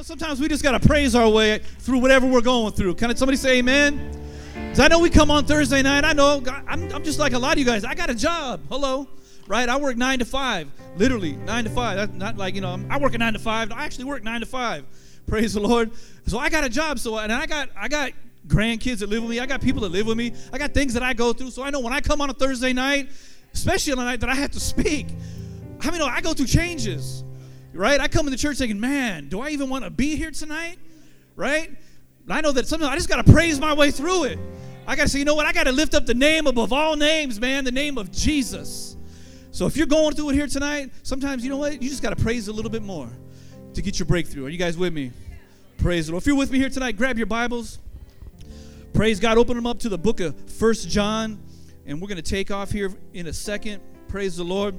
know sometimes we just got to praise our way through whatever we're going through? Can somebody say amen? Because I know we come on Thursday night. I know I'm, I'm just like a lot of you guys. I got a job. Hello. Right? I work nine to five. Literally, nine to five. That's not like, you know, I work a nine to five. I actually work nine to five. Praise the Lord. So I got a job. So, and I got, I got grandkids that live with me. I got people that live with me. I got things that I go through. So I know when I come on a Thursday night, especially on a night that I have to speak, I mean, I go through changes right? I come in the church thinking, man, do I even want to be here tonight? Right? I know that sometimes I just got to praise my way through it. I got to say, you know what? I got to lift up the name above all names, man, the name of Jesus. So if you're going through it here tonight, sometimes, you know what? You just got to praise a little bit more to get your breakthrough. Are you guys with me? Praise the Lord. If you're with me here tonight, grab your Bibles. Praise God. Open them up to the book of First John, and we're going to take off here in a second. Praise the Lord.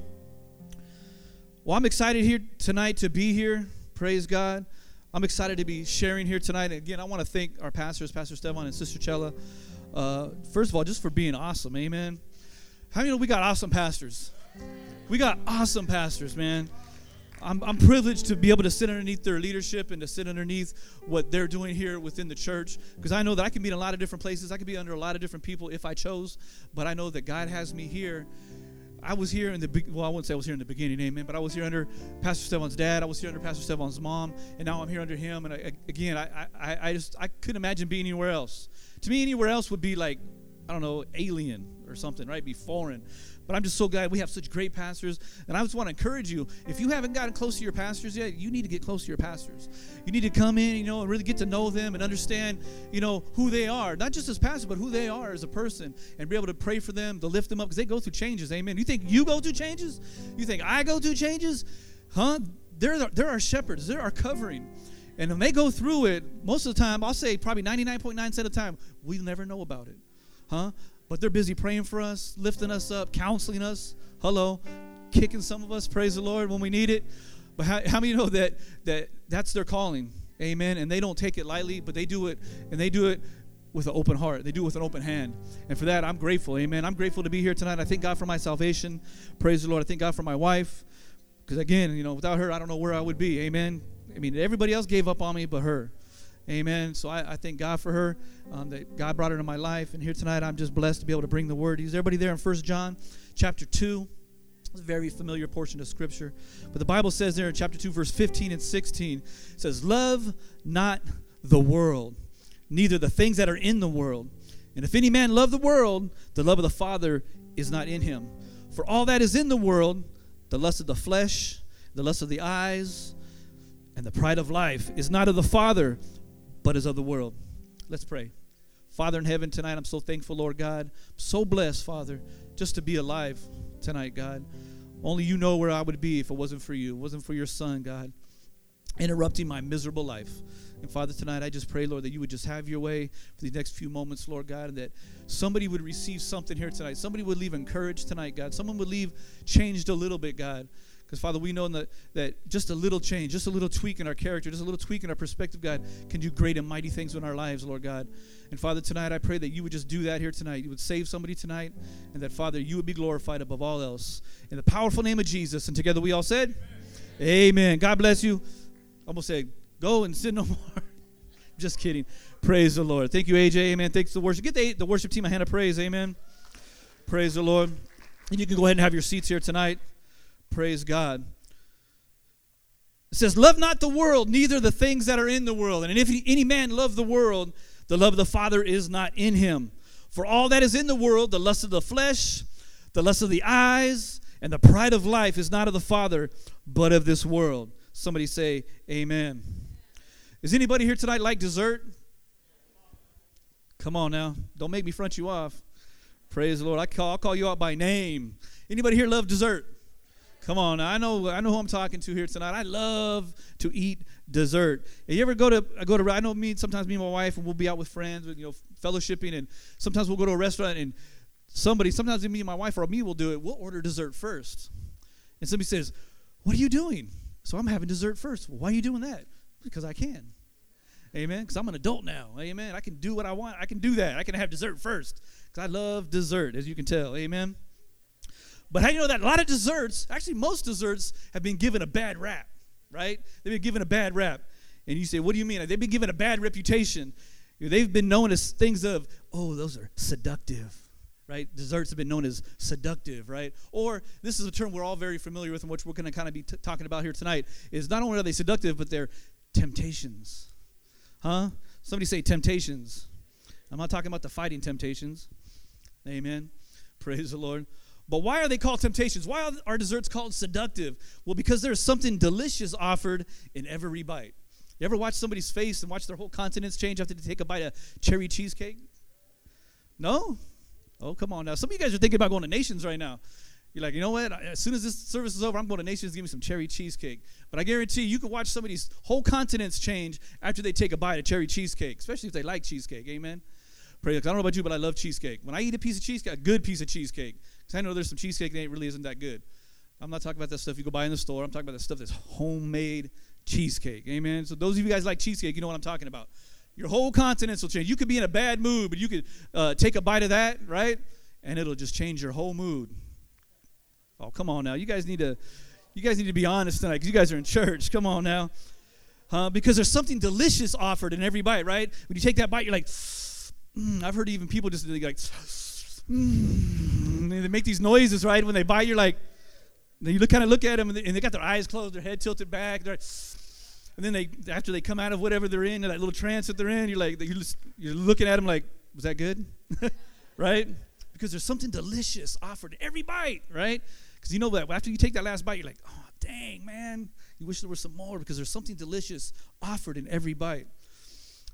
Well, I'm excited here tonight to be here. Praise God. I'm excited to be sharing here tonight. And again, I want to thank our pastors, Pastor Stefan and Sister Chella, uh, first of all, just for being awesome. Amen. How many know we got awesome pastors? We got awesome pastors, man. I'm, I'm privileged to be able to sit underneath their leadership and to sit underneath what they're doing here within the church because I know that I can be in a lot of different places. I can be under a lot of different people if I chose, but I know that God has me here I was here in the well, I wouldn't say I was here in the beginning, amen, but I was here under Pastor Stefan's dad. I was here under Pastor Stefan's mom, and now I'm here under him. And I, again, I, I, I just I couldn't imagine being anywhere else. To me, anywhere else would be like I don't know, alien or something, right? Be foreign. But I'm just so glad we have such great pastors. And I just want to encourage you if you haven't gotten close to your pastors yet, you need to get close to your pastors. You need to come in, you know, and really get to know them and understand, you know, who they are. Not just as pastors, but who they are as a person and be able to pray for them, to lift them up because they go through changes. Amen. You think you go through changes? You think I go through changes? Huh? They're, they're our shepherds, they're our covering. And when they go through it, most of the time, I'll say probably 99.9% of the time, we never know about it. Huh? But they're busy praying for us, lifting us up, counseling us. Hello, kicking some of us, praise the Lord, when we need it. But how, how many know that, that that's their calling? Amen. And they don't take it lightly, but they do it, and they do it with an open heart. They do it with an open hand. And for that, I'm grateful. Amen. I'm grateful to be here tonight. I thank God for my salvation. Praise the Lord. I thank God for my wife. Because again, you know, without her, I don't know where I would be. Amen. I mean, everybody else gave up on me but her. Amen. So I, I thank God for her, um, that God brought her into my life. And here tonight, I'm just blessed to be able to bring the word. Is everybody there in First John chapter 2? It's a very familiar portion of Scripture. But the Bible says there in chapter 2, verse 15 and 16, it says, Love not the world, neither the things that are in the world. And if any man love the world, the love of the Father is not in him. For all that is in the world, the lust of the flesh, the lust of the eyes, and the pride of life is not of the Father, but is of the world. Let's pray. Father in heaven, tonight I'm so thankful, Lord God. I'm so blessed, Father, just to be alive tonight, God. Only you know where I would be if it wasn't for you, it wasn't for your son, God, interrupting my miserable life. And Father, tonight I just pray, Lord, that you would just have your way for these next few moments, Lord God, and that somebody would receive something here tonight. Somebody would leave encouraged tonight, God. Someone would leave changed a little bit, God. Because, Father, we know that, that just a little change, just a little tweak in our character, just a little tweak in our perspective, God, can do great and mighty things in our lives, Lord God. And, Father, tonight I pray that you would just do that here tonight. You would save somebody tonight, and that, Father, you would be glorified above all else. In the powerful name of Jesus. And together we all said, Amen. Amen. God bless you. Almost say, go and sin no more. just kidding. Praise the Lord. Thank you, AJ. Amen. Thanks to the worship. Get the, the worship team a hand of praise. Amen. Praise the Lord. And you can go ahead and have your seats here tonight. Praise God. It says, Love not the world, neither the things that are in the world. And if any man love the world, the love of the Father is not in him. For all that is in the world, the lust of the flesh, the lust of the eyes, and the pride of life is not of the Father, but of this world. Somebody say, Amen. Is anybody here tonight like dessert? Come on now. Don't make me front you off. Praise the Lord. I call, I'll call you out by name. Anybody here love dessert? Come on, I know I know who I'm talking to here tonight. I love to eat dessert. And you ever go to I go to I know me sometimes me and my wife and we'll be out with friends, you know, fellowshipping, and sometimes we'll go to a restaurant and somebody sometimes me and my wife or me will do it. We'll order dessert first, and somebody says, "What are you doing?" So I'm having dessert first. Well, why are you doing that? Because I can. Amen. Because I'm an adult now. Amen. I can do what I want. I can do that. I can have dessert first because I love dessert, as you can tell. Amen. But how you know that a lot of desserts, actually most desserts, have been given a bad rap, right? They've been given a bad rap. And you say, what do you mean? They've been given a bad reputation. They've been known as things of, oh, those are seductive, right? Desserts have been known as seductive, right? Or this is a term we're all very familiar with and which we're going to kind of be t- talking about here tonight is not only are they seductive, but they're temptations. Huh? Somebody say temptations. I'm not talking about the fighting temptations. Amen. Praise the Lord. But why are they called temptations? Why are desserts called seductive? Well, because there's something delicious offered in every bite. You ever watch somebody's face and watch their whole countenance change after they take a bite of cherry cheesecake? No? Oh, come on now. Some of you guys are thinking about going to Nations right now. You're like, you know what? As soon as this service is over, I'm going to Nations give me some cherry cheesecake. But I guarantee you, you can watch somebody's whole countenance change after they take a bite of cherry cheesecake, especially if they like cheesecake. Amen. Pray. I don't know about you, but I love cheesecake. When I eat a piece of cheesecake, a good piece of cheesecake, because I know there's some cheesecake that really isn't that good. I'm not talking about that stuff you go buy in the store. I'm talking about the stuff that's homemade cheesecake. Amen. So those of you guys like cheesecake, you know what I'm talking about. Your whole countenance will change. You could be in a bad mood, but you could uh, take a bite of that, right? And it'll just change your whole mood. Oh, come on now. You guys need to you guys need to be honest tonight because you guys are in church. Come on now. Uh, because there's something delicious offered in every bite, right? When you take that bite, you're like, mm. I've heard even people just like, mm. they make these noises, right? When they bite, you're like, you look kind of look at them and they, and they, got their eyes closed, their head tilted back. Like, and then they, after they come out of whatever they're in, that little trance that they're in, you're like, you're, just, you're looking at them like, was that good? right? Because there's something delicious offered every bite, right? Because you know that after you take that last bite, you're like, oh, dang, man. You wish there was some more because there's something delicious offered in every bite.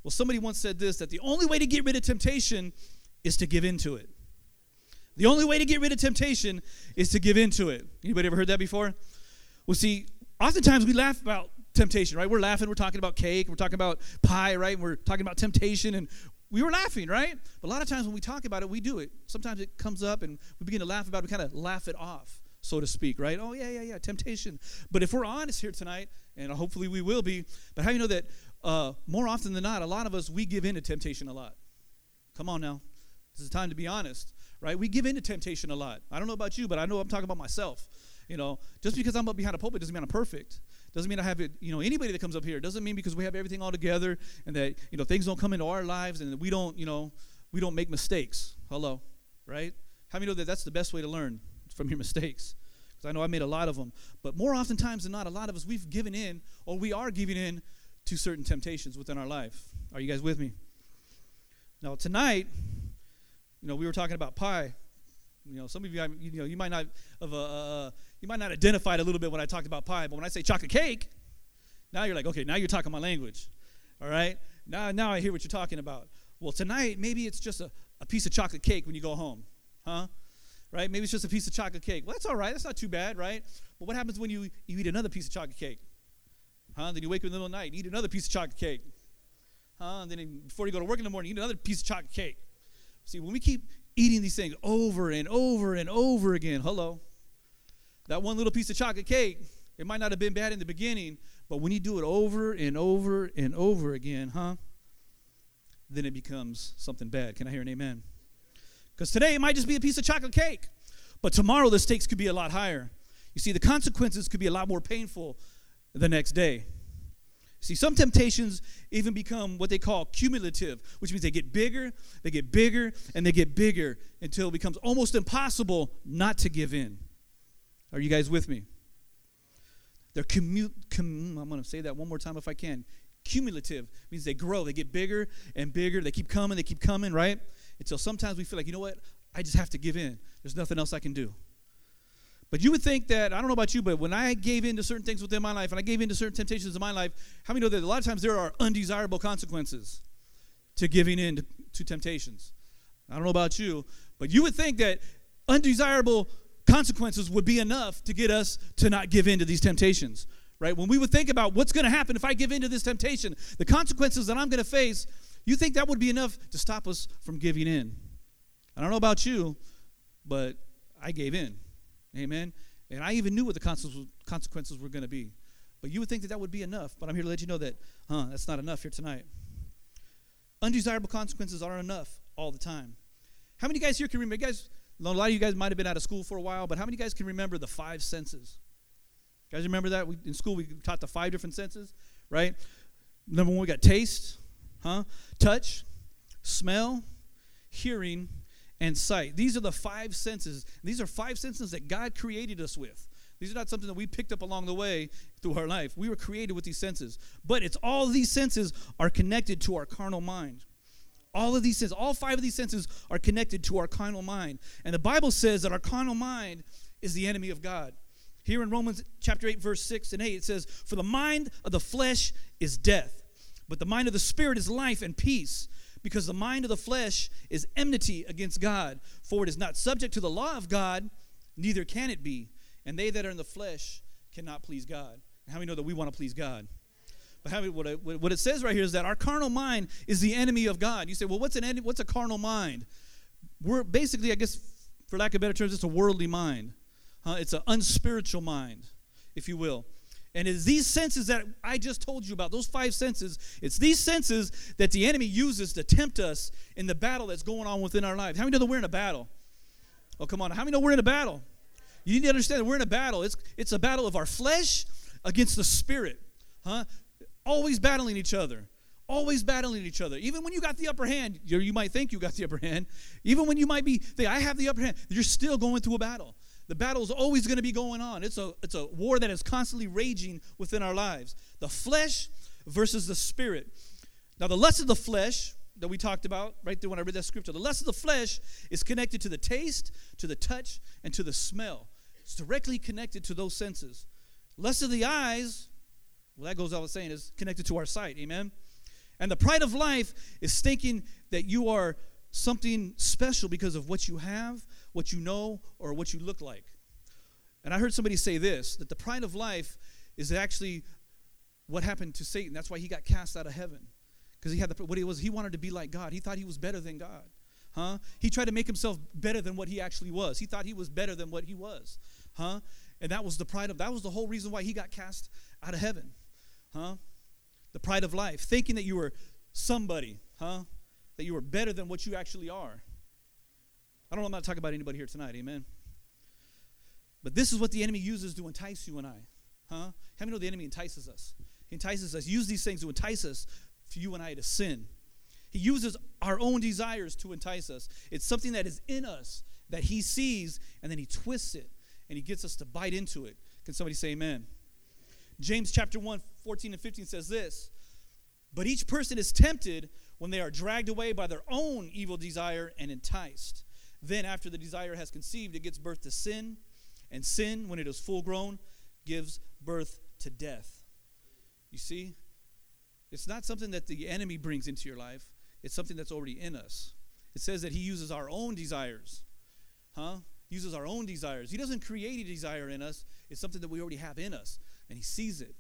Well, somebody once said this that the only way to get rid of temptation is to give into it. The only way to get rid of temptation is to give into it. Anybody ever heard that before? Well, see, oftentimes we laugh about temptation, right? We're laughing, we're talking about cake, we're talking about pie, right? We're talking about temptation, and we were laughing, right? But a lot of times when we talk about it, we do it. Sometimes it comes up and we begin to laugh about it, we kind of laugh it off, so to speak, right? Oh, yeah, yeah, yeah, temptation. But if we're honest here tonight, and hopefully we will be, but how do you know that uh, more often than not, a lot of us, we give in to temptation a lot. Come on now. This is time to be honest, right? We give in to temptation a lot. I don't know about you, but I know I'm talking about myself. You know, just because I'm up behind a pulpit doesn't mean I'm perfect. Doesn't mean I have it, you know, anybody that comes up here. Doesn't mean because we have everything all together and that, you know, things don't come into our lives and we don't, you know, we don't make mistakes. Hello, right? How many know that that's the best way to learn from your mistakes? Because I know I made a lot of them. But more oftentimes than not, a lot of us, we've given in or we are giving in to certain temptations within our life. Are you guys with me? Now, tonight, you know, we were talking about pie. You know, some of you, you know, you might not have, uh, uh, you might not identified a little bit when I talked about pie, but when I say chocolate cake, now you're like, okay, now you're talking my language. All right? Now, now I hear what you're talking about. Well, tonight, maybe it's just a, a piece of chocolate cake when you go home. Huh? Right? Maybe it's just a piece of chocolate cake. Well, that's all right. That's not too bad, right? But what happens when you, you eat another piece of chocolate cake? Huh? Then you wake up in the middle of the night and eat another piece of chocolate cake. Huh? And then before you go to work in the morning, eat another piece of chocolate cake. See, when we keep eating these things over and over and over again, hello, that one little piece of chocolate cake, it might not have been bad in the beginning, but when you do it over and over and over again, huh? Then it becomes something bad. Can I hear an amen? Because today it might just be a piece of chocolate cake, but tomorrow the stakes could be a lot higher. You see, the consequences could be a lot more painful the next day. See, some temptations even become what they call cumulative, which means they get bigger, they get bigger, and they get bigger until it becomes almost impossible not to give in. Are you guys with me? They're commu- com- I'm going to say that one more time if I can. Cumulative means they grow, they get bigger and bigger, they keep coming, they keep coming, right? Until sometimes we feel like, you know what? I just have to give in. There's nothing else I can do. But you would think that, I don't know about you, but when I gave in to certain things within my life and I gave in to certain temptations in my life, how many know that a lot of times there are undesirable consequences to giving in to, to temptations? I don't know about you, but you would think that undesirable consequences would be enough to get us to not give in to these temptations, right? When we would think about what's going to happen if I give in to this temptation, the consequences that I'm going to face, you think that would be enough to stop us from giving in. I don't know about you, but I gave in. Amen. And I even knew what the consequences were going to be. But you would think that that would be enough. But I'm here to let you know that, huh, that's not enough here tonight. Undesirable consequences aren't enough all the time. How many guys here can remember? Guys a lot of you guys might have been out of school for a while, but how many guys can remember the five senses? You guys remember that? We, in school, we taught the five different senses, right? Number one, we got taste, huh? Touch, smell, hearing, and sight. These are the five senses. These are five senses that God created us with. These are not something that we picked up along the way through our life. We were created with these senses. But it's all these senses are connected to our carnal mind. All of these senses, all five of these senses are connected to our carnal mind. And the Bible says that our carnal mind is the enemy of God. Here in Romans chapter 8, verse 6 and 8, it says, For the mind of the flesh is death, but the mind of the spirit is life and peace because the mind of the flesh is enmity against God, for it is not subject to the law of God, neither can it be. And they that are in the flesh cannot please God. How we know that we want to please God? But how, what, it, what it says right here is that our carnal mind is the enemy of God. You say, well, what's an what's a carnal mind? We're basically, I guess, for lack of better terms, it's a worldly mind. Huh? It's an unspiritual mind, if you will. And it's these senses that I just told you about, those five senses, it's these senses that the enemy uses to tempt us in the battle that's going on within our lives. How many know that we're in a battle? Oh, come on. How many know we're in a battle? You need to understand that we're in a battle. It's, it's a battle of our flesh against the spirit. Huh? Always battling each other. Always battling each other. Even when you got the upper hand, you, might think you got the upper hand. Even when you might be, think, I have the upper hand, you're still going through a battle. The battle is always going to be going on. It's a, it's a war that is constantly raging within our lives. The flesh versus the spirit. Now, the lust of the flesh that we talked about right there when I read that scripture, the lust of the flesh is connected to the taste, to the touch, and to the smell. It's directly connected to those senses. Lust of the eyes, well, that goes without saying, is connected to our sight. Amen. And the pride of life is thinking that you are something special because of what you have what you know or what you look like. And I heard somebody say this that the pride of life is actually what happened to Satan. That's why he got cast out of heaven. Because he had the what he was, he wanted to be like God. He thought he was better than God. Huh? He tried to make himself better than what he actually was. He thought he was better than what he was. Huh? And that was the pride of that was the whole reason why he got cast out of heaven. Huh? The pride of life, thinking that you were somebody, huh? That you were better than what you actually are. I don't know, I'm not talking about anybody here tonight, amen? But this is what the enemy uses to entice you and I. Huh? How many know the enemy entices us? He entices us, use these things to entice us for you and I to sin. He uses our own desires to entice us. It's something that is in us that he sees and then he twists it and he gets us to bite into it. Can somebody say amen? James chapter 1, 14 and 15 says this But each person is tempted when they are dragged away by their own evil desire and enticed. Then, after the desire has conceived, it gives birth to sin. And sin, when it is full grown, gives birth to death. You see? It's not something that the enemy brings into your life, it's something that's already in us. It says that he uses our own desires. Huh? Uses our own desires. He doesn't create a desire in us, it's something that we already have in us. And he sees it.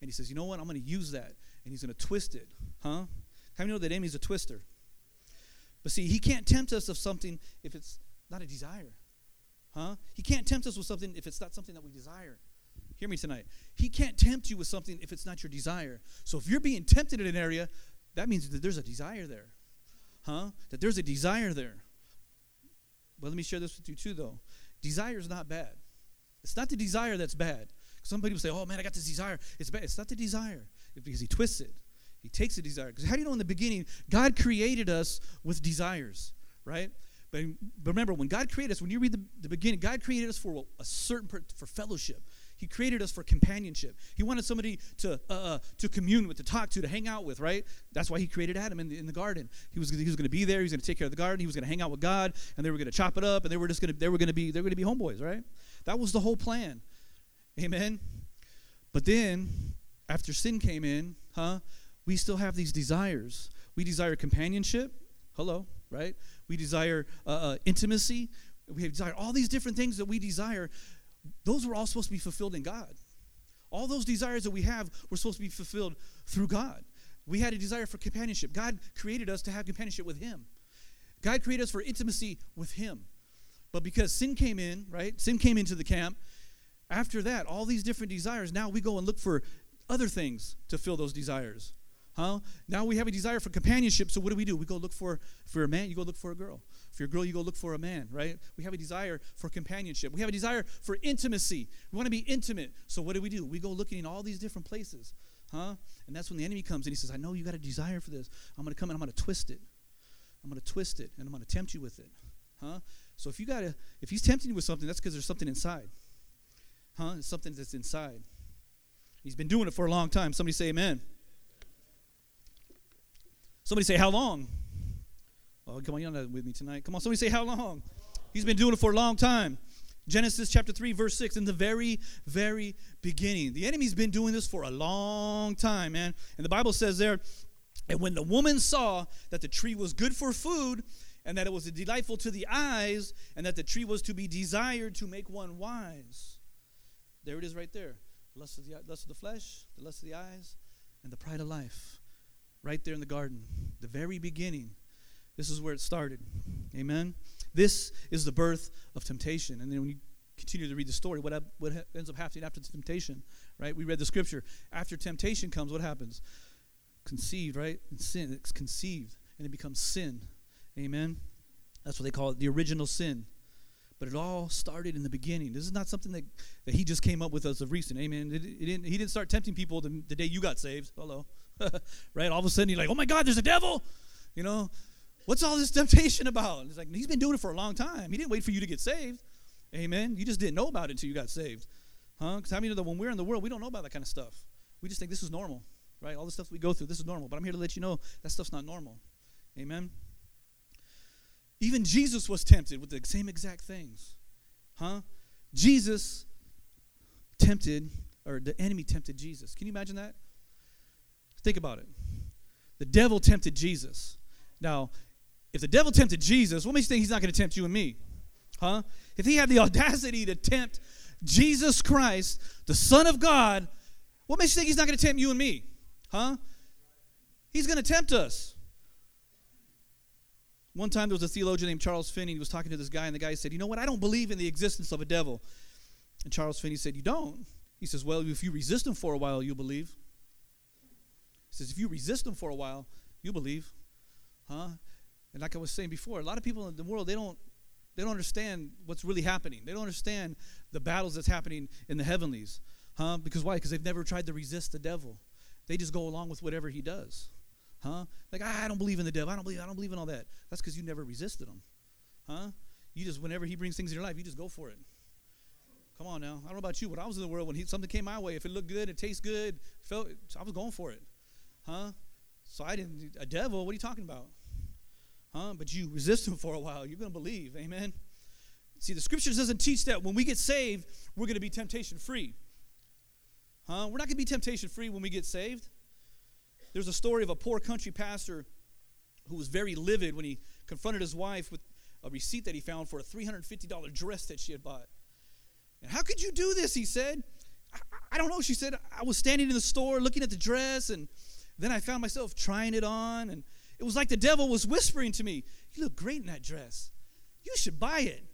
And he says, you know what? I'm going to use that. And he's going to twist it. Huh? How many know that enemy's a twister? But see, he can't tempt us of something if it's not a desire. Huh? He can't tempt us with something if it's not something that we desire. Hear me tonight. He can't tempt you with something if it's not your desire. So if you're being tempted in an area, that means that there's a desire there. Huh? That there's a desire there. But let me share this with you too, though. Desire is not bad. It's not the desire that's bad. Some people say, oh man, I got this desire. It's bad. It's not the desire. It's because he twists it. He takes a desire. Because how do you know in the beginning, God created us with desires, right? But, remember, when God created us, when you read the, the beginning, God created us for a certain, for fellowship. He created us for companionship. He wanted somebody to, uh, uh, to commune with, to talk to, to hang out with, right? That's why he created Adam in the, in the garden. He was, he was going to be there. He was going to take care of the garden. He was going to hang out with God, and they were going to chop it up, and they were just going to they were going to be they were going to be homeboys, right? That was the whole plan. Amen. But then, after sin came in, huh? We still have these desires. We desire companionship. Hello, right? We desire uh, uh, intimacy. We desire all these different things that we desire. Those were all supposed to be fulfilled in God. All those desires that we have were supposed to be fulfilled through God. We had a desire for companionship. God created us to have companionship with Him. God created us for intimacy with Him. But because sin came in, right? Sin came into the camp. After that, all these different desires, now we go and look for other things to fill those desires. Huh? Now we have a desire for companionship, so what do we do? We go look for, for a man, you go look for a girl. For a girl, you go look for a man, right? We have a desire for companionship. We have a desire for intimacy. We want to be intimate. So what do we do? We go looking in all these different places. Huh? And that's when the enemy comes and he says, I know you got a desire for this. I'm going to come and I'm going to twist it. I'm going to twist it and I'm going to tempt you with it. Huh? So if you got to, if he's tempting you with something, that's because there's something inside. Huh? It's something that's inside. He's been doing it for a long time. Somebody say amen. Somebody say, how long? Oh, come on, you're not with me tonight. Come on, somebody say, how long? He's been doing it for a long time. Genesis chapter 3, verse 6, in the very, very beginning. The enemy's been doing this for a long time, man. And the Bible says there, and when the woman saw that the tree was good for food, and that it was delightful to the eyes, and that the tree was to be desired to make one wise. There it is right there. Lust of the, lust of the flesh, the lust of the eyes, and the pride of life. Right there in the garden. The very beginning. This is where it started. Amen. This is the birth of temptation. And then when you continue to read the story, what, what ends up happening after the temptation, right? We read the scripture. After temptation comes, what happens? Conceived, right? And sin. It's conceived, and it becomes sin. Amen. That's what they call it, the original sin. But it all started in the beginning. This is not something that, that he just came up with as of recent. Amen. It, it didn't, he didn't start tempting people the, the day you got saved. Hello. right? All of a sudden, you're like, oh my God, there's a devil. You know, What's all this temptation about? It's like he's been doing it for a long time. He didn't wait for you to get saved. Amen. You just didn't know about it until you got saved. Huh? Because how many know that when we're in the world, we don't know about that kind of stuff. We just think this is normal, right? All the stuff we go through, this is normal. But I'm here to let you know that stuff's not normal. Amen. Even Jesus was tempted with the same exact things. Huh? Jesus tempted, or the enemy tempted Jesus. Can you imagine that? Think about it. The devil tempted Jesus. Now, if the devil tempted Jesus, what makes you think he's not going to tempt you and me? Huh? If he had the audacity to tempt Jesus Christ, the Son of God, what makes you think he's not going to tempt you and me? Huh? He's going to tempt us. One time there was a theologian named Charles Finney. He was talking to this guy, and the guy said, You know what? I don't believe in the existence of a devil. And Charles Finney said, You don't? He says, Well, if you resist him for a while, you'll believe. He says, If you resist him for a while, you believe. Huh? And like I was saying before, a lot of people in the world they don't they don't understand what's really happening. They don't understand the battles that's happening in the heavenlies. Huh? Because why? Because they've never tried to resist the devil. They just go along with whatever he does. Huh? Like, ah, I don't believe in the devil. I don't believe I don't believe in all that. That's because you never resisted him. Huh? You just whenever he brings things in your life, you just go for it. Come on now. I don't know about you, but I was in the world when he, something came my way. If it looked good, it tastes good, felt I was going for it. Huh? So I didn't a devil, what are you talking about? Huh? But you resist him for a while, you're going to believe. Amen. See, the scriptures doesn't teach that when we get saved, we're going to be temptation free. Huh? We're not going to be temptation free when we get saved. There's a story of a poor country pastor who was very livid when he confronted his wife with a receipt that he found for a $350 dress that she had bought. And how could you do this? He said. I, I don't know. She said, I was standing in the store looking at the dress, and then I found myself trying it on, and it was like the devil was whispering to me, You look great in that dress. You should buy it.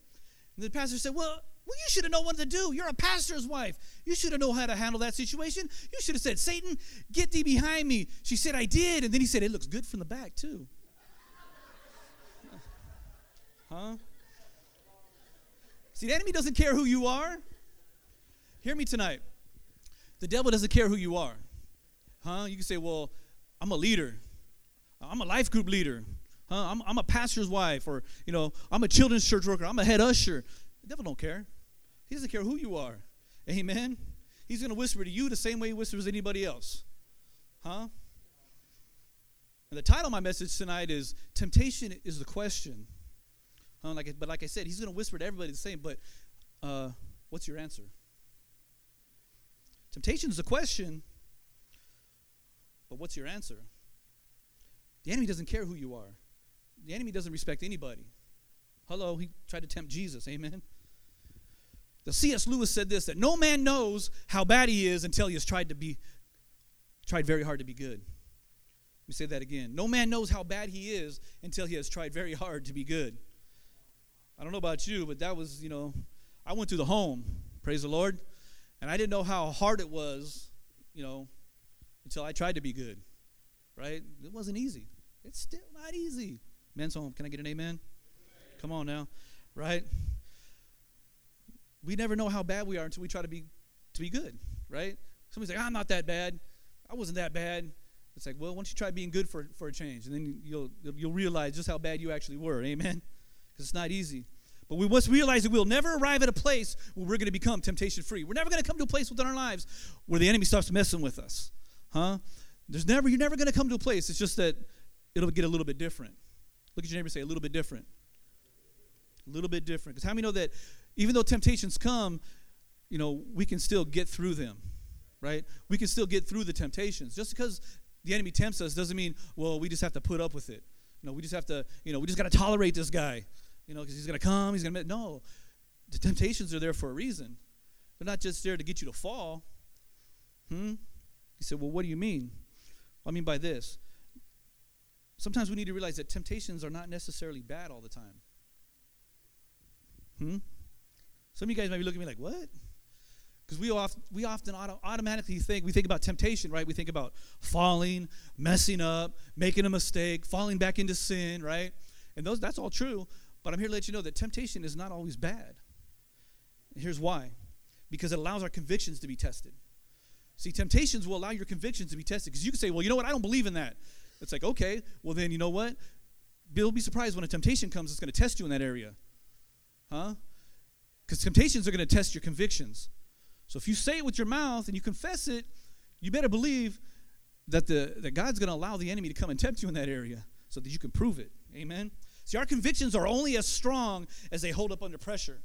And the pastor said, Well, well, you should have known what to do. You're a pastor's wife. You should have known how to handle that situation. You should have said, Satan, get thee behind me. She said, I did. And then he said, It looks good from the back, too. huh? See, the enemy doesn't care who you are. Hear me tonight. The devil doesn't care who you are. Huh? You can say, Well, I'm a leader. I'm a life group leader. Huh? I'm, I'm a pastor's wife, or you know, I'm a children's church worker. I'm a head usher. The devil don't care. He doesn't care who you are. Amen. He's going to whisper to you the same way he whispers to anybody else. Huh? And the title of my message tonight is Temptation is the Question. Huh? Like, but like I said, he's going to whisper to everybody the same, but uh, what's your answer? Temptation is the question, but what's your answer? The enemy doesn't care who you are. The enemy doesn't respect anybody. Hello, he tried to tempt Jesus. Amen. The C.S. Lewis said this that no man knows how bad he is until he has tried to be tried very hard to be good. Let me say that again. No man knows how bad he is until he has tried very hard to be good. I don't know about you, but that was, you know, I went through the home, praise the Lord, and I didn't know how hard it was, you know, until I tried to be good right? It wasn't easy. It's still not easy. Men's home. Can I get an amen? amen? Come on now, right? We never know how bad we are until we try to be to be good, right? Somebody's like, I'm not that bad. I wasn't that bad. It's like, well, why don't you try being good for, for a change? And then you'll, you'll realize just how bad you actually were. Amen? Because it's not easy. But we must realize that we'll never arrive at a place where we're going to become temptation free. We're never going to come to a place within our lives where the enemy starts messing with us. Huh? There's never, you're never going to come to a place. It's just that it'll get a little bit different. Look at your neighbor say, a little bit different. A little bit different. Because how many know that even though temptations come, you know, we can still get through them, right? We can still get through the temptations. Just because the enemy tempts us doesn't mean, well, we just have to put up with it. You know, we just have to, you know, we just got to tolerate this guy, you know, because he's going to come, he's going to, no. The temptations are there for a reason. They're not just there to get you to fall. Hmm? He said, well, what do you mean? I mean by this. Sometimes we need to realize that temptations are not necessarily bad all the time. Hmm? Some of you guys might be looking at me like, what? Because we, often, we often auto- automatically think, we think about temptation, right? We think about falling, messing up, making a mistake, falling back into sin, right? And those, that's all true. But I'm here to let you know that temptation is not always bad. And here's why because it allows our convictions to be tested. See, temptations will allow your convictions to be tested because you can say, well, you know what? I don't believe in that. It's like, okay, well, then you know what? You'll be surprised when a temptation comes, it's going to test you in that area. Huh? Because temptations are going to test your convictions. So if you say it with your mouth and you confess it, you better believe that, the, that God's going to allow the enemy to come and tempt you in that area so that you can prove it. Amen? See, our convictions are only as strong as they hold up under pressure.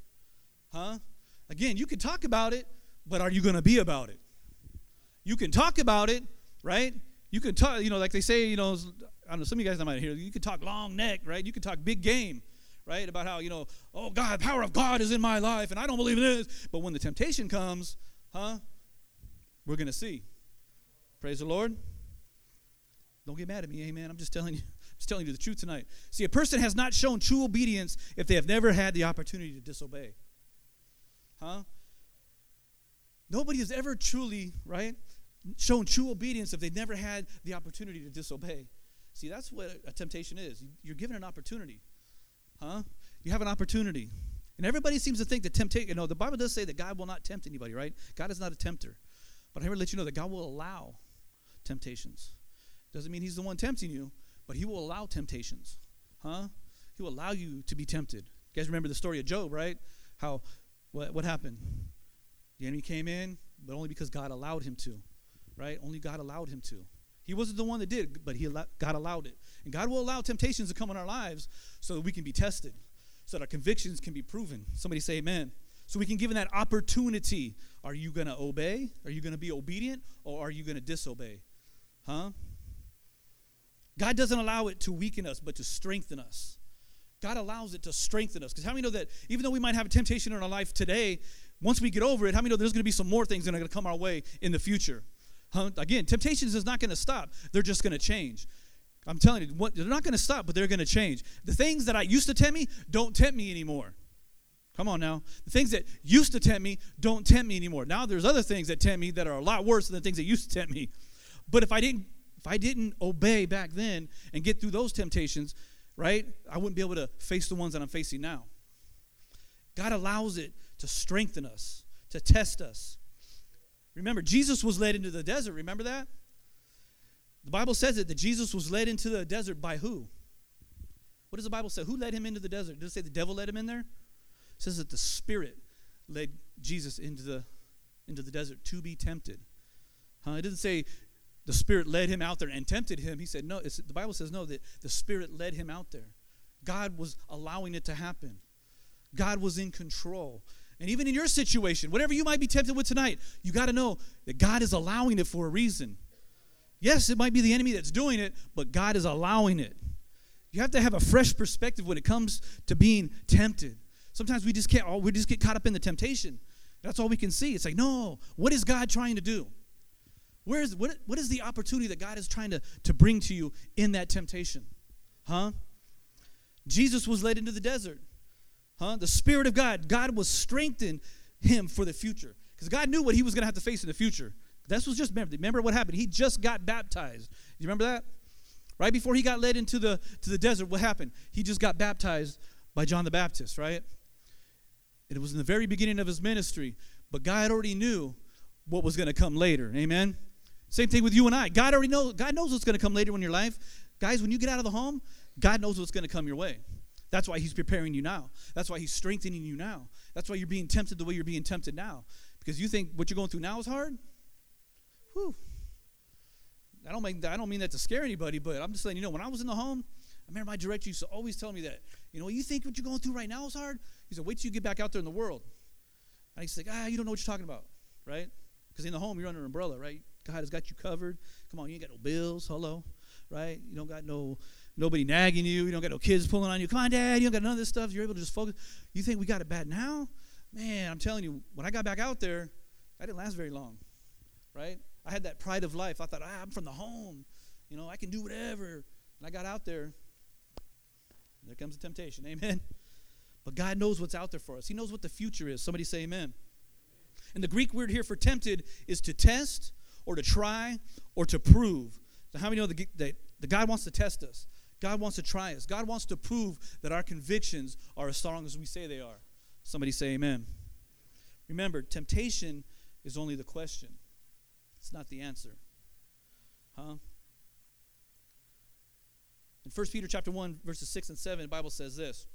Huh? Again, you can talk about it, but are you going to be about it? You can talk about it, right? You can talk, you know, like they say, you know, I don't know, some of you guys might hear, you can talk long neck, right? You can talk big game right? About how, you know, oh, God, the power of God is in my life and I don't believe in this. But when the temptation comes, huh, we're going to see. Praise the Lord. Don't get mad at me, amen. I'm just telling you. I'm just telling you the truth tonight. See, a person has not shown true obedience if they have never had the opportunity to disobey. Huh? Nobody has ever truly, right, shown true obedience if they've never had the opportunity to disobey. See, that's what a temptation is. You're given an opportunity. Huh? You have an opportunity. And everybody seems to think that temptation, you know, the Bible does say that God will not tempt anybody, right? God is not a tempter. But I want to let you know that God will allow temptations. Doesn't mean He's the one tempting you, but He will allow temptations. Huh? He will allow you to be tempted. You guys remember the story of Job, right? How, what, what happened? The enemy came in, but only because God allowed him to, right? Only God allowed him to. He wasn't the one that did, but he God allowed it. And God will allow temptations to come in our lives so that we can be tested, so that our convictions can be proven. Somebody say amen. So we can give that opportunity. Are you going to obey? Are you going to be obedient? Or are you going to disobey? Huh? God doesn't allow it to weaken us, but to strengthen us. God allows it to strengthen us. Because how many know that even though we might have a temptation in our life today, once we get over it, how many know there's going to be some more things that are going to come our way in the future? Again, temptations is not going to stop. They're just going to change. I'm telling you, what, they're not going to stop, but they're going to change. The things that I used to tempt me don't tempt me anymore. Come on now. The things that used to tempt me don't tempt me anymore. Now there's other things that tempt me that are a lot worse than the things that used to tempt me. But if I didn't if I didn't obey back then and get through those temptations, right? I wouldn't be able to face the ones that I'm facing now. God allows it to strengthen us, to test us. Remember, Jesus was led into the desert. Remember that? The Bible says it that Jesus was led into the desert by who? What does the Bible say? Who led him into the desert? Does it say the devil led him in there? It says that the Spirit led Jesus into the into the desert to be tempted. Huh? It doesn't say the Spirit led him out there and tempted him. He said no. the Bible says no. That the Spirit led him out there. God was allowing it to happen. God was in control. And even in your situation, whatever you might be tempted with tonight, you got to know that God is allowing it for a reason. Yes, it might be the enemy that's doing it, but God is allowing it. You have to have a fresh perspective when it comes to being tempted. Sometimes we just can't, oh, we just get caught up in the temptation. That's all we can see. It's like, no, what is God trying to do? Where is, what, what is the opportunity that God is trying to, to bring to you in that temptation? Huh? Jesus was led into the desert. Huh? The Spirit of God, God was strengthening him for the future. Because God knew what he was going to have to face in the future. This was just remember, remember what happened. He just got baptized. Do you remember that? Right before he got led into the to the desert, what happened? He just got baptized by John the Baptist, right? It was in the very beginning of his ministry, but God already knew what was going to come later. Amen. Same thing with you and I. God already knows. God knows what's going to come later in your life. Guys, when you get out of the home, God knows what's going to come your way. That's why He's preparing you now. That's why He's strengthening you now. That's why you're being tempted the way you're being tempted now. Because you think what you're going through now is hard. Whew. I don't mean I don't mean that to scare anybody, but I'm just letting you know. When I was in the home, I remember my director used to always tell me that. You know, you think what you're going through right now is hard. He said, wait till you get back out there in the world. And he's like, ah, you don't know what you're talking about, right? Because in the home you're under an umbrella, right? God has got you covered. Come on, you ain't got no bills. Hello, right? You don't got no nobody nagging you. You don't got no kids pulling on you. Come on, Dad. You don't got none of this stuff. You're able to just focus. You think we got it bad now? Man, I'm telling you, when I got back out there, I didn't last very long, right? I had that pride of life. I thought, ah, I'm from the home. You know, I can do whatever. And I got out there. There comes the temptation. Amen. But God knows what's out there for us. He knows what the future is. Somebody say amen. And the Greek word here for tempted is to test or to try or to prove. How many know that, that, that God wants to test us? God wants to try us. God wants to prove that our convictions are as strong as we say they are. Somebody say amen. Remember, temptation is only the question, it's not the answer. Huh? In 1 Peter chapter 1, verses 6 and 7, the Bible says this.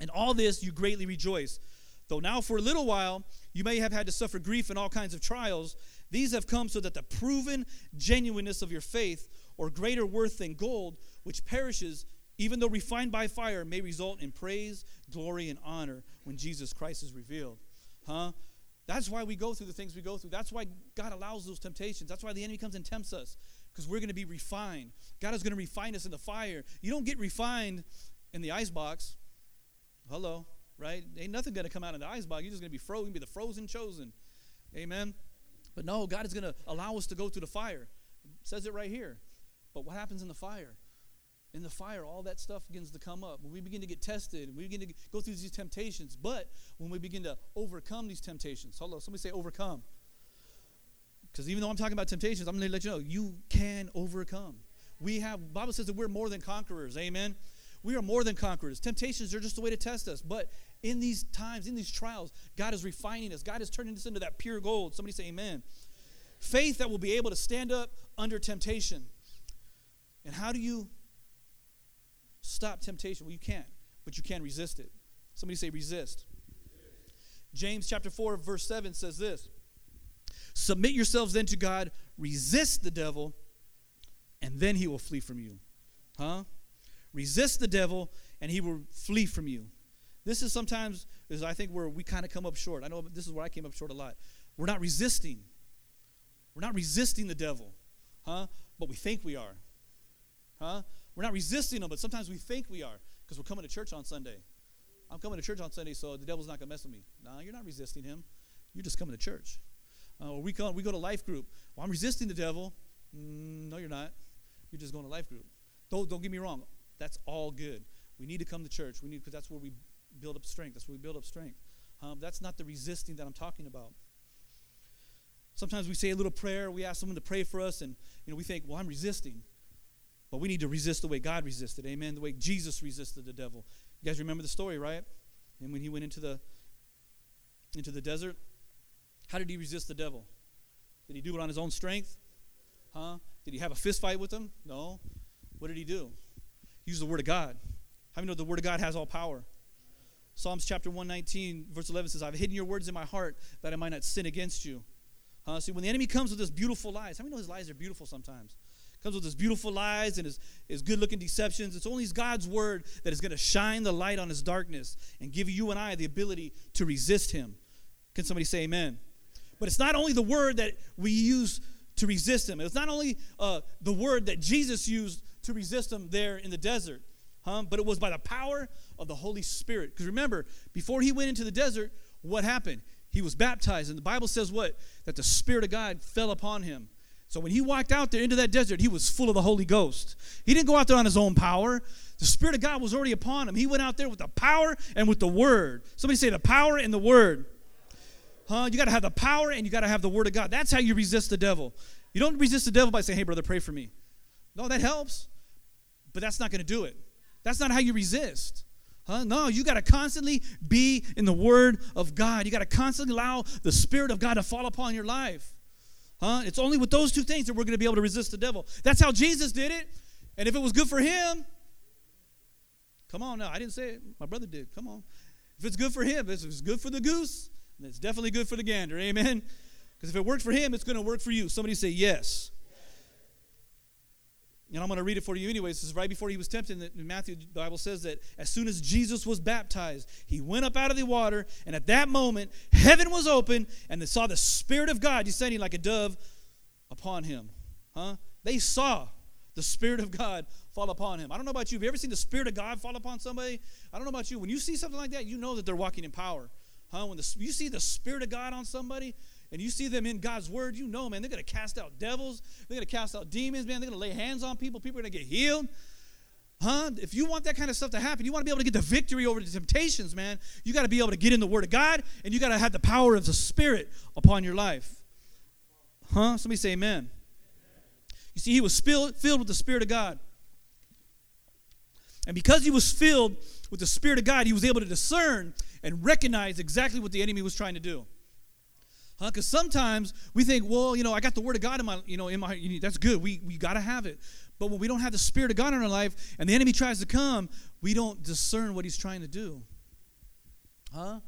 And all this you greatly rejoice. Though now for a little while you may have had to suffer grief and all kinds of trials, these have come so that the proven genuineness of your faith, or greater worth than gold, which perishes, even though refined by fire, may result in praise, glory, and honor when Jesus Christ is revealed. Huh? That's why we go through the things we go through. That's why God allows those temptations. That's why the enemy comes and tempts us, because we're going to be refined. God is going to refine us in the fire. You don't get refined in the ice box. Hello, right? Ain't nothing to come out of the ice box. You're just to be frozen, be the frozen chosen. Amen. But no, God is to allow us to go through the fire. It says it right here. But what happens in the fire? In the fire, all that stuff begins to come up. We begin to get tested, we begin to go through these temptations. But when we begin to overcome these temptations, hello, somebody say overcome. Because even though I'm talking about temptations, I'm to let you know you can overcome. We have, Bible says that we're more than conquerors. Amen. We are more than conquerors. Temptations are just a way to test us. But in these times, in these trials, God is refining us. God is turning us into that pure gold. Somebody say amen. Faith that will be able to stand up under temptation. And how do you stop temptation? Well, you can't, but you can resist it. Somebody say resist. James chapter 4, verse 7 says this Submit yourselves then to God, resist the devil, and then he will flee from you. Huh? Resist the devil, and he will flee from you. This is sometimes, is I think, where we kind of come up short. I know this is where I came up short a lot. We're not resisting. We're not resisting the devil, huh? But we think we are, huh? We're not resisting him, but sometimes we think we are because we're coming to church on Sunday. I'm coming to church on Sunday, so the devil's not to mess with me. No, you're not resisting him. You're just coming to church. Uh, we, come, we go to life group. Well, I'm resisting the devil. Mm, no, you're not. You're just going to life group. Don't, don't get me wrong. That's all good. We need to come to church. We need because that's where we build up strength. That's where we build up strength. Um, that's not the resisting that I'm talking about. Sometimes we say a little prayer. We ask someone to pray for us, and you know we think, "Well, I'm resisting," but we need to resist the way God resisted. Amen. The way Jesus resisted the devil. You guys remember the story, right? And when he went into the into the desert, how did he resist the devil? Did he do it on his own strength? Huh? Did he have a fist fight with him? No. What did he do? Use the Word of God. How many know the Word of God has all power? Psalms chapter 119, verse 11 says, I've hidden your words in my heart that I might not sin against you. Uh, see, when the enemy comes with his beautiful lies, how many know his lies are beautiful sometimes? Comes with his beautiful lies and his, his good looking deceptions. It's only God's word that is going to shine the light on his darkness and give you and I the ability to resist him. Can somebody say amen? But it's not only the word that we use to resist him, it's not only uh, the word that Jesus used to resist them there in the desert. Huh? But it was by the power of the Holy Spirit. Because remember, before he went into the desert, what happened? He was baptized. And the Bible says what? That the Spirit of God fell upon him. So when he walked out there into that desert, he was full of the Holy Ghost. He didn't go out there on his own power. The Spirit of God was already upon him. He went out there with the power and with the Word. Somebody say the power and the Word. Huh? You got to have the power and you got to have the Word of God. That's how you resist the devil. You don't resist the devil by saying, hey, brother, pray for me. No, that helps but that's not going to do it. That's not how you resist. Huh? No, you got to constantly be in the Word of God. You got to constantly allow the Spirit of God to fall upon your life. Huh? It's only with those two things that we're going to be able to resist the devil. That's how Jesus did it. And if it was good for him, come on now. I didn't say it. My brother did. Come on. If it's good for him, if it's good for the goose, then it's definitely good for the gander. Amen. Because if it worked for him, it's going to work for you. Somebody say yes. And I'm going to read it for you anyways. This is right before he was tempted. In Matthew, the Bible says that as soon as Jesus was baptized, he went up out of the water, and at that moment, heaven was open, and they saw the Spirit of God descending like a dove upon him. Huh? They saw the Spirit of God fall upon him. I don't know about you. Have you ever seen the Spirit of God fall upon somebody? I don't know about you. When you see something like that, you know that they're walking in power. Huh? When the, you see the Spirit of God on somebody, and you see them in God's word, you know, man, they're going to cast out devils. They're going to cast out demons, man. They're going to lay hands on people. People are going to get healed. Huh? If you want that kind of stuff to happen, you want to be able to get the victory over the temptations, man, you got to be able to get in the Word of God and you got to have the power of the Spirit upon your life. Huh? Somebody say amen. You see, he was filled, filled with the Spirit of God. And because he was filled with the Spirit of God, he was able to discern and recognize exactly what the enemy was trying to do. Because sometimes we think, well, you know, I got the Word of God in my, you know, in my, that's good. We, we got to have it. But when we don't have the Spirit of God in our life and the enemy tries to come, we don't discern what he's trying to do. Huh?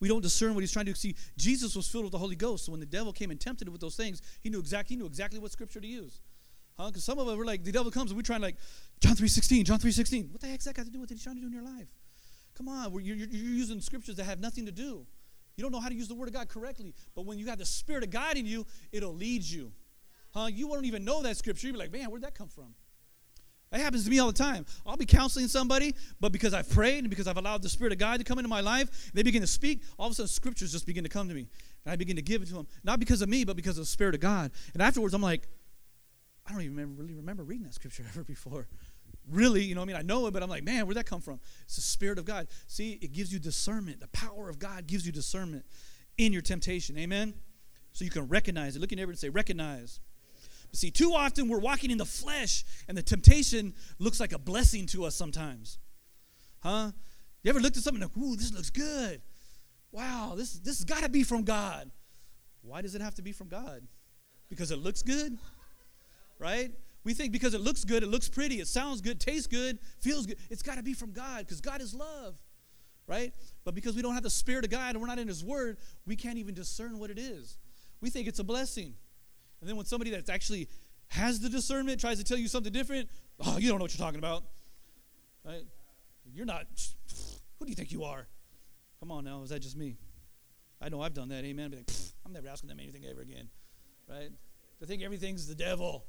We don't discern what he's trying to do. See, Jesus was filled with the Holy Ghost. So when the devil came and tempted him with those things, he knew exactly, he knew exactly what scripture to use. Huh? Because some of us were like, the devil comes and we're trying like, John 3.16, John 3.16. What the heck's that got to do with what he's trying to do in your life? Come on, you're, you're using scriptures that have nothing to do. You don't know how to use the Word of God correctly. But when you have the Spirit of God in you, it'll lead you. Huh? You won't even know that scripture. You'll be like, man, where'd that come from? That happens to me all the time. I'll be counseling somebody, but because I've prayed and because I've allowed the Spirit of God to come into my life, they begin to speak. All of a sudden, scriptures just begin to come to me. And I begin to give it to them. Not because of me, but because of the Spirit of God. And afterwards, I'm like, I don't even remember, really remember reading that scripture ever before really, you know I mean? I know it, but I'm like, man, where'd that come from? It's the Spirit of God. See, it gives you discernment. The power of God gives you discernment in your temptation. Amen? So you can recognize it. Look at neighbor and say, recognize. But see, too often we're walking in the flesh, and the temptation looks like a blessing to us sometimes. Huh? You ever looked at something like, ooh, this looks good. Wow, this, this has got to be from God. Why does it have to be from God? Because it looks good? Right? We think because it looks good, it looks pretty, it sounds good, tastes good, feels good, it's got to be from God because God is love, right? But because we don't have the Spirit of God and we're not in His Word, we can't even discern what it is. We think it's a blessing. And then when somebody that actually has the discernment tries to tell you something different, oh, you don't know what you're talking about, right? You're not, who do you think you are? Come on now, is that just me? I know I've done that, amen. Like, I'm never asking them anything ever again, right? They think everything's the devil.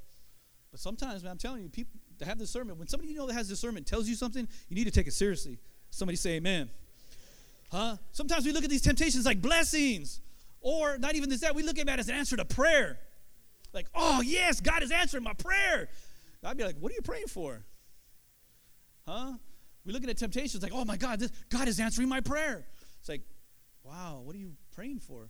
But sometimes, man, I'm telling you, people that have discernment, when somebody you know that has discernment tells you something, you need to take it seriously. Somebody say amen. Huh? Sometimes we look at these temptations like blessings, or not even this that, we look at that as an answer to prayer. Like, oh yes, God is answering my prayer. I'd be like, what are you praying for? Huh? We look at temptations like, oh my God, this, God is answering my prayer. It's like, wow, what are you praying for?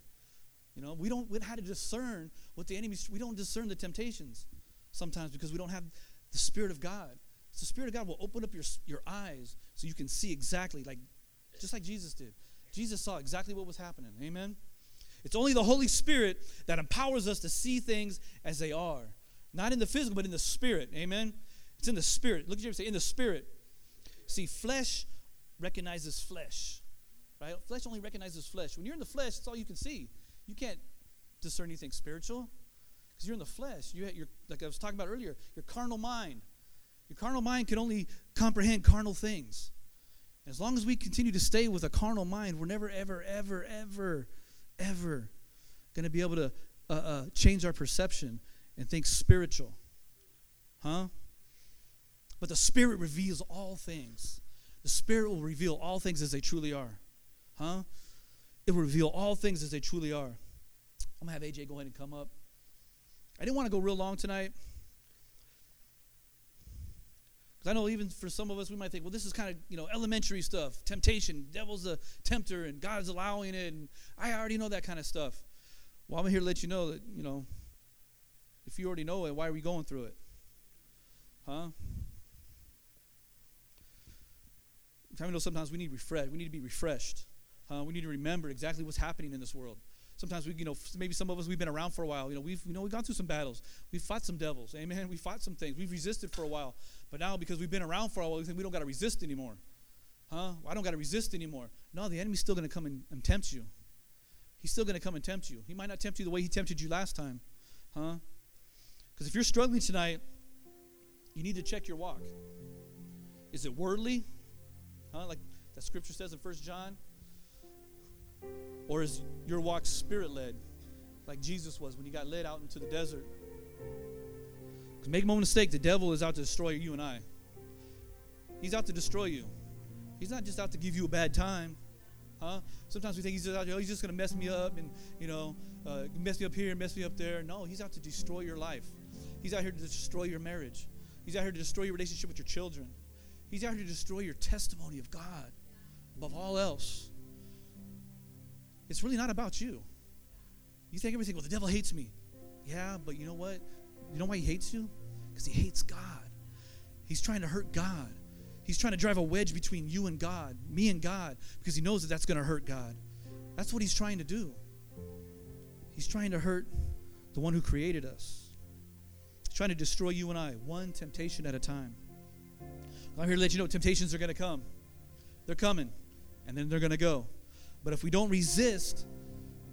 You know, we don't we how to discern what the enemy. We don't discern the temptations sometimes because we don't have the Spirit of God. So the Spirit of God will open up your, your eyes so you can see exactly, like just like Jesus did. Jesus saw exactly what was happening. Amen? It's only the Holy Spirit that empowers us to see things as they are. Not in the physical, but in the spirit. Amen? It's in the spirit. Look at you say, in the spirit. See, flesh recognizes flesh. Right? Flesh only recognizes flesh. When you're in the flesh, it's all you can see. You can't discern anything spiritual. Because you're in the flesh. You, you're, like I was talking about earlier, your carnal mind. Your carnal mind can only comprehend carnal things. And as long as we continue to stay with a carnal mind, we're never, ever, ever, ever, ever going to be able to uh, uh, change our perception and think spiritual. Huh? But the Spirit reveals all things. The Spirit will reveal all things as they truly are. Huh? It will reveal all things as they truly are. I'm going to have AJ go ahead and come up. I didn't want to go real long tonight. Because I know even for some of us, we might think, well, this is kind of, you know, elementary stuff. Temptation. Devil's a tempter and God's allowing it. And I already know that kind of stuff. Well, I'm here to let you know that, you know, if you already know it, why are we going through it? Huh? I know sometimes we need refresh. We need to be refreshed. We need to remember exactly what's happening in this world. Sometimes we, you know, maybe some of us we've been around for a while. You know, we've, you know, we've gone through some battles. We've fought some devils. Amen. We fought some things. We've resisted for a while. But now, because we've been around for a while, we think we don't got to resist anymore. Huh? Well, I don't got to resist anymore. No, the enemy's still going to come and, and tempt you. He's still going to come and tempt you. He might not tempt you the way he tempted you last time. Huh? Because if you're struggling tonight, you need to check your walk. Is it worldly? Huh? Like that scripture says in First John. Or is your walk spirit led, like Jesus was when he got led out into the desert? Because make no mistake, the devil is out to destroy you and I. He's out to destroy you. He's not just out to give you a bad time. Huh? Sometimes we think he's just out, oh, he's just going to mess me up and, you know, uh, mess me up here, mess me up there. No, he's out to destroy your life. He's out here to destroy your marriage. He's out here to destroy your relationship with your children. He's out here to destroy your testimony of God above all else. It's really not about you. You think everything, well, the devil hates me. Yeah, but you know what? You know why he hates you? Because he hates God. He's trying to hurt God. He's trying to drive a wedge between you and God, me and God, because he knows that that's going to hurt God. That's what he's trying to do. He's trying to hurt the one who created us. He's trying to destroy you and I, one temptation at a time. I'm here to let you know temptations are going to come. They're coming, and then they're going to go. But if we don't resist,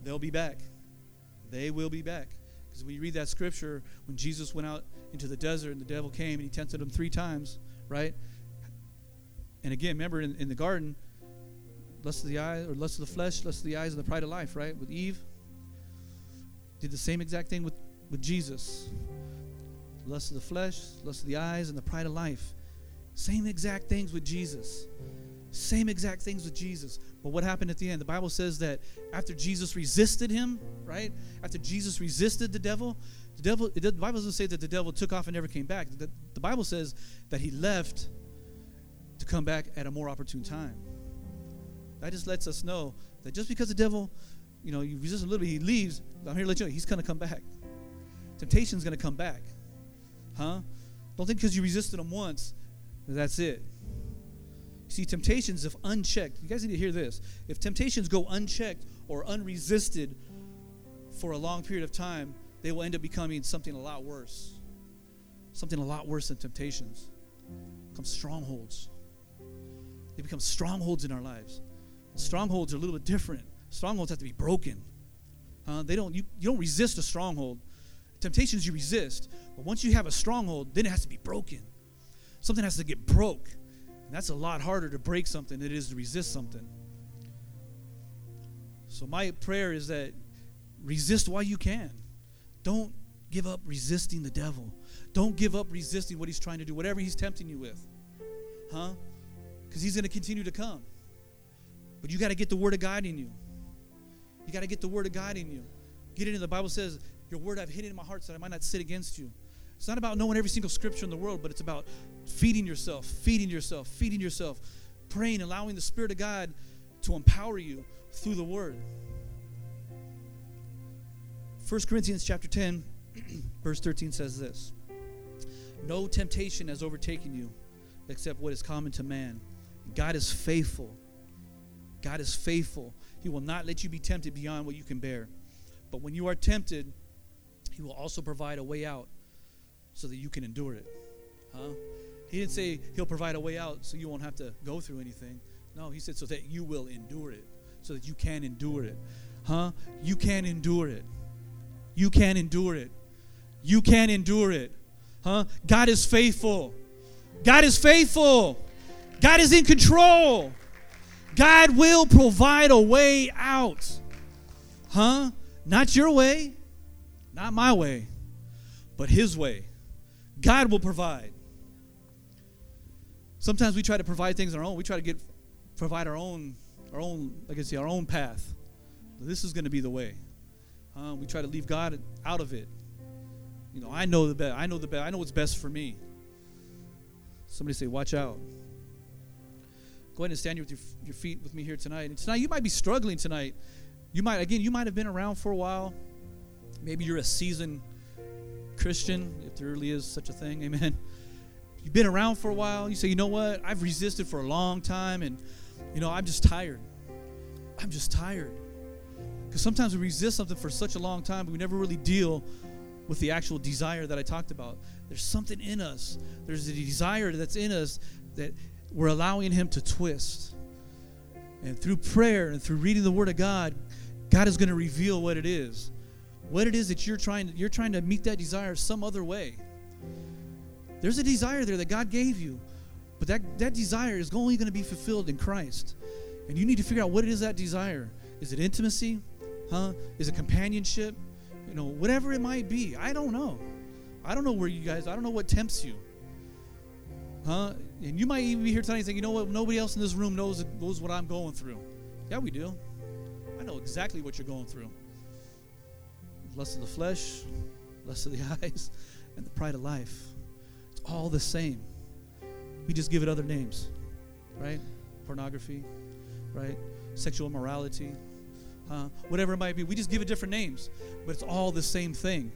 they'll be back. They will be back. Because we read that scripture when Jesus went out into the desert and the devil came and he tempted him three times, right? And again, remember in, in the garden, lust of the eye or lust of the flesh, lust of the eyes, and the pride of life, right? With Eve. Did the same exact thing with, with Jesus. Lust of the flesh, lust of the eyes, and the pride of life. Same exact things with Jesus. Same exact things with Jesus. But what happened at the end? The Bible says that after Jesus resisted him, right? After Jesus resisted the devil, the devil the Bible doesn't say that the devil took off and never came back. The, the Bible says that he left to come back at a more opportune time. That just lets us know that just because the devil, you know, you resist a little bit, he leaves. I'm here to let you know he's to come back. Temptation's to come back. Huh? Don't think because you resisted him once, that's it. See, temptations, if unchecked, you guys need to hear this. If temptations go unchecked or unresisted for a long period of time, they will end up becoming something a lot worse. Something a lot worse than temptations. Become strongholds. They become strongholds in our lives. Strongholds are a little bit different. Strongholds have to be broken. Uh, they don't. You, you don't resist a stronghold. Temptations you resist, but once you have a stronghold, then it has to be broken. Something has to get broke, and that's a lot harder to break something than it is to resist something. So my prayer is that resist while you can. Don't give up resisting the devil. Don't give up resisting what he's trying to do, whatever he's tempting you with. Huh? because he's going to continue to come. But you got to get the word of God in you. You got to get the word of God in you. Get it in. The Bible says, Your word I've hidden in my heart so that I might not sit against you. It's not about knowing every single scripture in the world, but it's about feeding yourself, feeding yourself, feeding yourself, praying, allowing the Spirit of God to empower you through the word. 1 Corinthians chapter 10, verse 13 says this No temptation has overtaken you except what is common to man. God is faithful. God is faithful. He will not let you be tempted beyond what you can bear. But when you are tempted, He will also provide a way out so that you can endure it. Huh? He didn't say He'll provide a way out so you won't have to go through anything. No, He said so that you will endure it, so that you can endure it. Huh? You can endure it. You can endure it. You can endure it. Huh? God is faithful. God is faithful. God is in control. God will provide a way out. Huh? Not your way, not my way, but His way. God will provide. Sometimes we try to provide things on our own. We try to get provide our own our own like I say our own path. This is going to be the way. We try to leave God out of it. You know, I know the best. I know the best. I know what's best for me. Somebody say, "Watch out." Go ahead and stand here with your, your feet with me here tonight. And tonight, you might be struggling tonight. You might, again, you might have been around for a while. Maybe you're a seasoned Christian, if there really is such a thing. Amen. You've been around for a while. You say, you know what? I've resisted for a long time, and, you know, I'm just tired. I'm just tired. Because sometimes we resist something for such a long time, but we never really deal with the actual desire that I talked about. There's something in us. There's a desire that's in us that we're allowing Him to twist. And through prayer and through reading the Word of God, God is going to reveal what it is. What it is that you're trying to, you're trying to meet that desire some other way. There's a desire there that God gave you, but that, that desire is only going to be fulfilled in Christ. And you need to figure out what it is that desire. Is it intimacy? Huh? Is it companionship? You know, whatever it might be. I don't know. I don't know where you guys, I don't know what tempts you. Huh? And you might even be here tonight think, you know what, nobody else in this room knows, knows what I'm going through. Yeah, we do. I know exactly what you're going through. Lust of the flesh, lust of the eyes, and the pride of life. It's all the same. We just give it other names, right? Pornography, right? Sexual immorality, uh, whatever it might be. We just give it different names, but it's all the same thing.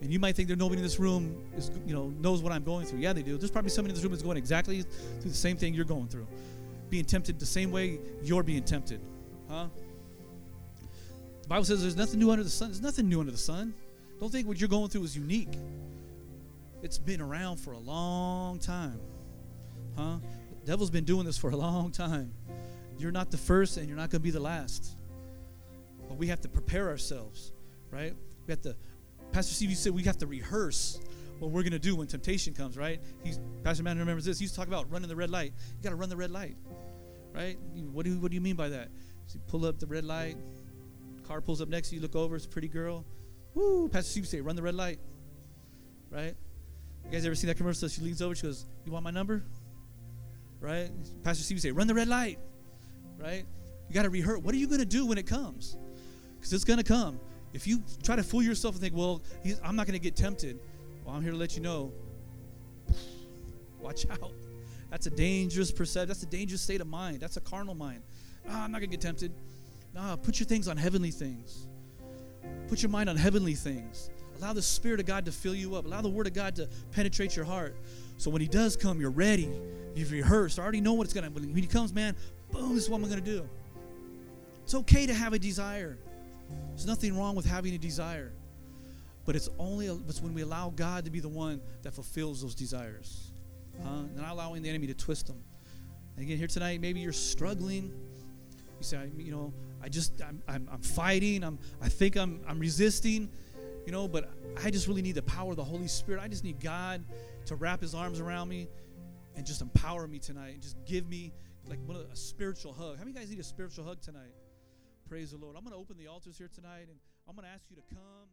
And you might think there's nobody in this room is, you know, knows what I'm going through. Yeah, they do. There's probably somebody in this room that's going exactly through the same thing you're going through, being tempted the same way you're being tempted, huh? The Bible says there's nothing new under the sun. There's nothing new under the sun. Don't think what you're going through is unique. It's been around for a long time, huh? The devil's been doing this for a long time. You're not the first, and you're not going to be the last. But we have to prepare ourselves, right? We have to. Pastor Steve said we have to rehearse what we're going to do when temptation comes, right? He's Pastor Man remembers this. He used to talk about running the red light. You got to run the red light, right? What do you, what do you mean by that? So you pull up the red light. Car pulls up next to you. Look over. It's a pretty girl. Woo! Pastor Steve say, "Run the red light." Right? You guys ever see that commercial? She leans over. She goes, "You want my number?" Right? Pastor Steve say, "Run the red light." Right? You got to rehearse. What are you to do when it comes? Because it's to come. If you try to fool yourself and think, well, I'm not to get tempted, well, I'm here to let you know watch out. That's a dangerous perception. That's a dangerous state of mind. That's a carnal mind. Oh, I'm not to get tempted. No, put your things on heavenly things. Put your mind on heavenly things. Allow the Spirit of God to fill you up. Allow the Word of God to penetrate your heart. So when He does come, you're ready. You've rehearsed. I already know what it's going to When He comes, man, boom, this is what I'm going to do. It's okay to have a desire. There's nothing wrong with having a desire. But it's only it's when we allow God to be the one that fulfills those desires. Huh? Not allowing the enemy to twist them. And again, here tonight, maybe you're struggling. You say, you know, I just, I'm, I'm, I'm fighting. I'm, I think I'm, I'm resisting, you know, but I just really need the power of the Holy Spirit. I just need God to wrap his arms around me and just empower me tonight and just give me like a spiritual hug. How many guys need a spiritual hug tonight? Praise the Lord. I'm going to open the altars here tonight and I'm going to ask you to come.